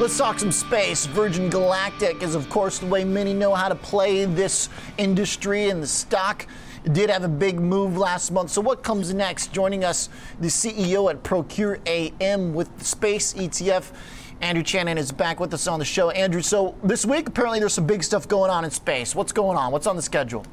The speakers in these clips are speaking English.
Let's talk some space. Virgin Galactic is, of course, the way many know how to play this industry, and the stock did have a big move last month. So, what comes next? Joining us, the CEO at Procure AM with the Space ETF. Andrew Chanin is back with us on the show. Andrew, so this week apparently there's some big stuff going on in space. What's going on? What's on the schedule?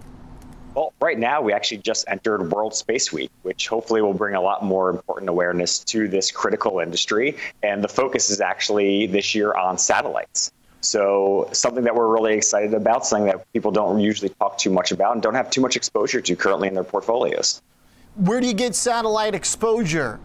Well, right now we actually just entered World Space Week, which hopefully will bring a lot more important awareness to this critical industry. And the focus is actually this year on satellites. So, something that we're really excited about, something that people don't usually talk too much about and don't have too much exposure to currently in their portfolios. Where do you get satellite exposure?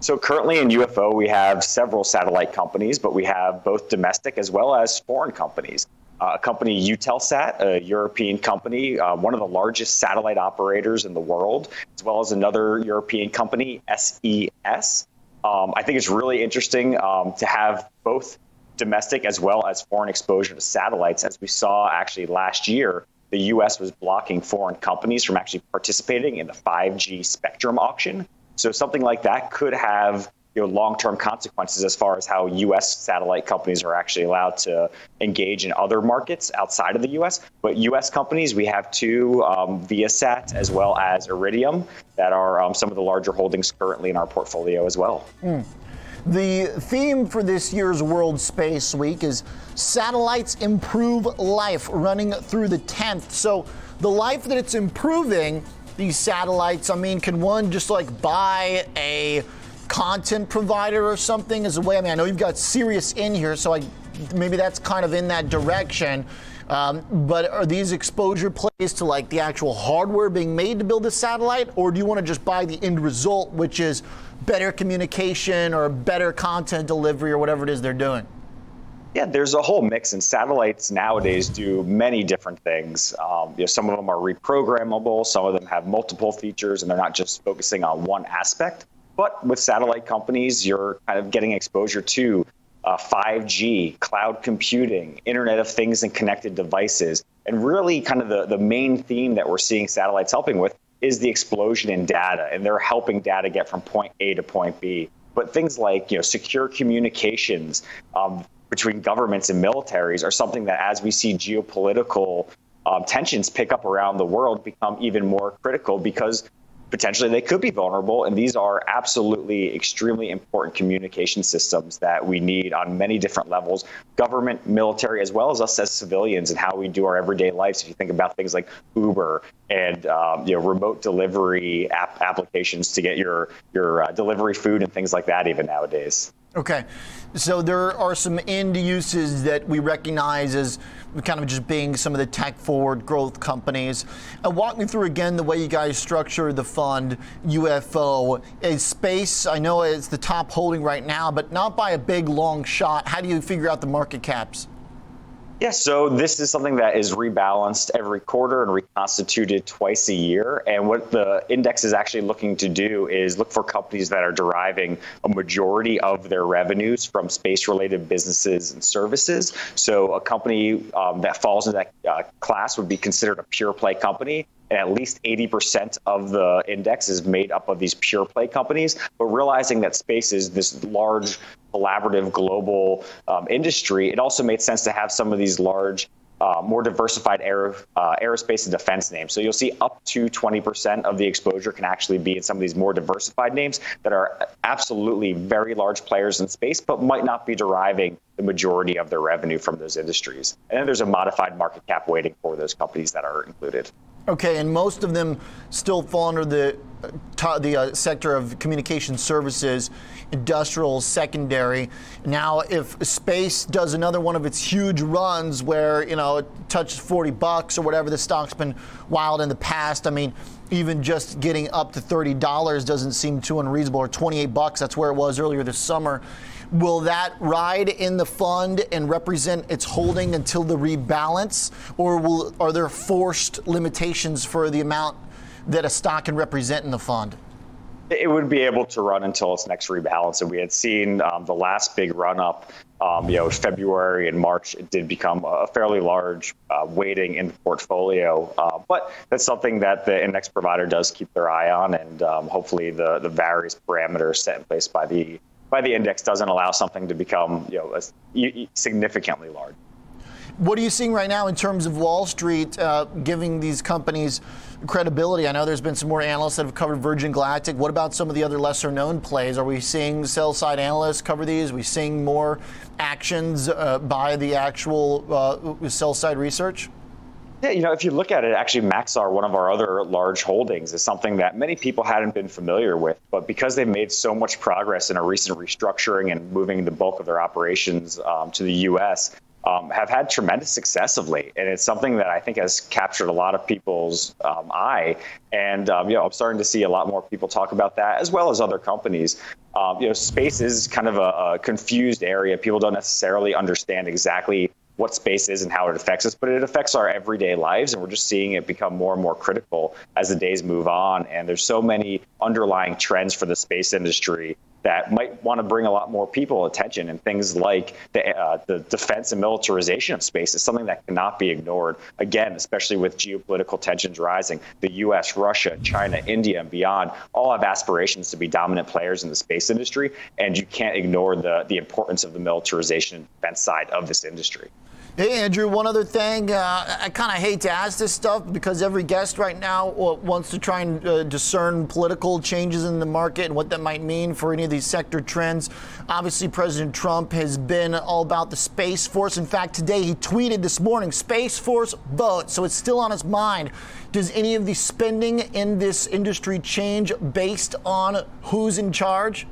So currently in UFO, we have several satellite companies, but we have both domestic as well as foreign companies uh, a company, Eutelsat, a European company, uh, one of the largest satellite operators in the world, as well as another European company, SES. Um, I think it's really interesting um, to have both domestic as well as foreign exposure to satellites. As we saw actually last year, the U.S. was blocking foreign companies from actually participating in the 5G spectrum auction. So something like that could have you know, long-term consequences as far as how U.S. satellite companies are actually allowed to engage in other markets outside of the U.S. But U.S. companies, we have two, um, Viasat as well as Iridium, that are um, some of the larger holdings currently in our portfolio as well. Mm. The theme for this year's World Space Week is Satellites Improve Life, running through the 10th. So, the life that it's improving, these satellites, I mean, can one just like buy a content provider or something as a way? I mean, I know you've got Sirius in here, so I, maybe that's kind of in that direction. Um, but are these exposure plays to like the actual hardware being made to build a satellite, or do you want to just buy the end result, which is better communication or better content delivery or whatever it is they're doing? Yeah, there's a whole mix, and satellites nowadays do many different things. Um, you know, some of them are reprogrammable, some of them have multiple features, and they're not just focusing on one aspect. But with satellite companies, you're kind of getting exposure to uh, 5G, cloud computing, Internet of Things, and connected devices. And really, kind of the, the main theme that we're seeing satellites helping with is the explosion in data, and they're helping data get from point A to point B. But things like you know secure communications um, between governments and militaries are something that, as we see geopolitical um, tensions pick up around the world, become even more critical because potentially they could be vulnerable. And these are absolutely extremely important communication systems that we need on many different levels government, military, as well as us as civilians and how we do our everyday lives. If you think about things like Uber and um, you know, remote delivery app applications to get your, your uh, delivery food and things like that, even nowadays. Okay. So there are some end uses that we recognize as kind of just being some of the tech forward growth companies. Uh, walk me through again the way you guys structure the fund UFO. Is space, I know it's the top holding right now, but not by a big long shot. How do you figure out the market caps? Yeah, so this is something that is rebalanced every quarter and reconstituted twice a year. And what the index is actually looking to do is look for companies that are deriving a majority of their revenues from space related businesses and services. So a company um, that falls into that uh, class would be considered a pure play company and at least 80% of the index is made up of these pure play companies. But realizing that space is this large, collaborative, global um, industry, it also made sense to have some of these large uh, more diversified air, uh, aerospace and defense names. So you'll see up to 20% of the exposure can actually be in some of these more diversified names that are absolutely very large players in space, but might not be deriving the majority of their revenue from those industries. And then there's a modified market cap weighting for those companies that are included. Okay, and most of them still fall under the the uh, sector of communication services, industrial, secondary. Now, if space does another one of its huge runs where you know it touches 40 bucks or whatever, the stock's been wild in the past. I mean, even just getting up to $30 doesn't seem too unreasonable, or 28 bucks. That's where it was earlier this summer. Will that ride in the fund and represent its holding until the rebalance, or will, are there forced limitations for the amount that a stock can represent in the fund? It would be able to run until its next rebalance. And we had seen um, the last big run up, um, you know, February and March, it did become a fairly large uh, weighting in the portfolio. Uh, but that's something that the index provider does keep their eye on. And um, hopefully the, the various parameters set in place by the by the index doesn't allow something to become you know significantly large. What are you seeing right now in terms of Wall Street uh, giving these companies credibility? I know there's been some more analysts that have covered Virgin Galactic. What about some of the other lesser known plays? Are we seeing sell side analysts cover these? Are we seeing more actions uh, by the actual uh, sell side research? Yeah, you know, if you look at it, actually, Maxar, one of our other large holdings, is something that many people hadn't been familiar with. But because they've made so much progress in a recent restructuring and moving the bulk of their operations um, to the U.S., um, have had tremendous success of late, and it's something that I think has captured a lot of people's um, eye. And um, you know, I'm starting to see a lot more people talk about that, as well as other companies. Um, you know, space is kind of a, a confused area. People don't necessarily understand exactly what space is and how it affects us, but it affects our everyday lives, and we're just seeing it become more and more critical as the days move on. And there's so many underlying trends for the space industry that might want to bring a lot more people attention and things like the, uh, the defense and militarization of space is something that cannot be ignored. Again especially with geopolitical tensions rising the us russia china india and beyond all have aspirations to be dominant players in the space industry and you can't ignore the, the importance of the militarization and defense side of this industry Hey, Andrew, one other thing. Uh, I kind of hate to ask this stuff because every guest right now wants to try and uh, discern political changes in the market and what that might mean for any of these sector trends. Obviously, President Trump has been all about the Space Force. In fact, today he tweeted this morning Space Force vote. So it's still on his mind. Does any of the spending in this industry change based on who's in charge?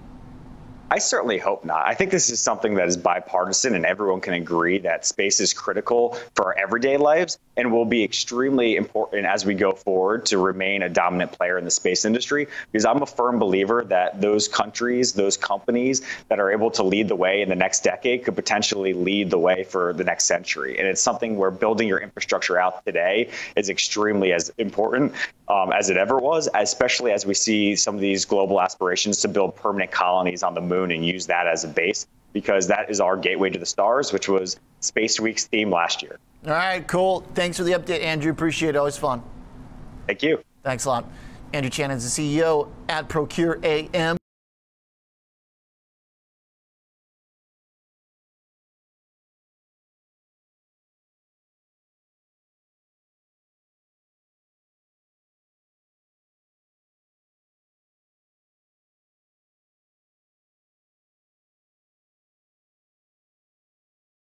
I certainly hope not. I think this is something that is bipartisan and everyone can agree that space is critical for our everyday lives and will be extremely important as we go forward to remain a dominant player in the space industry. Because I'm a firm believer that those countries, those companies that are able to lead the way in the next decade could potentially lead the way for the next century. And it's something where building your infrastructure out today is extremely as important um, as it ever was, especially as we see some of these global aspirations to build permanent colonies on the moon and use that as a base because that is our gateway to the stars, which was Space Week's theme last year. All right, cool. Thanks for the update, Andrew. Appreciate it. Always fun. Thank you. Thanks a lot. Andrew Chanin is the CEO at Procure AM.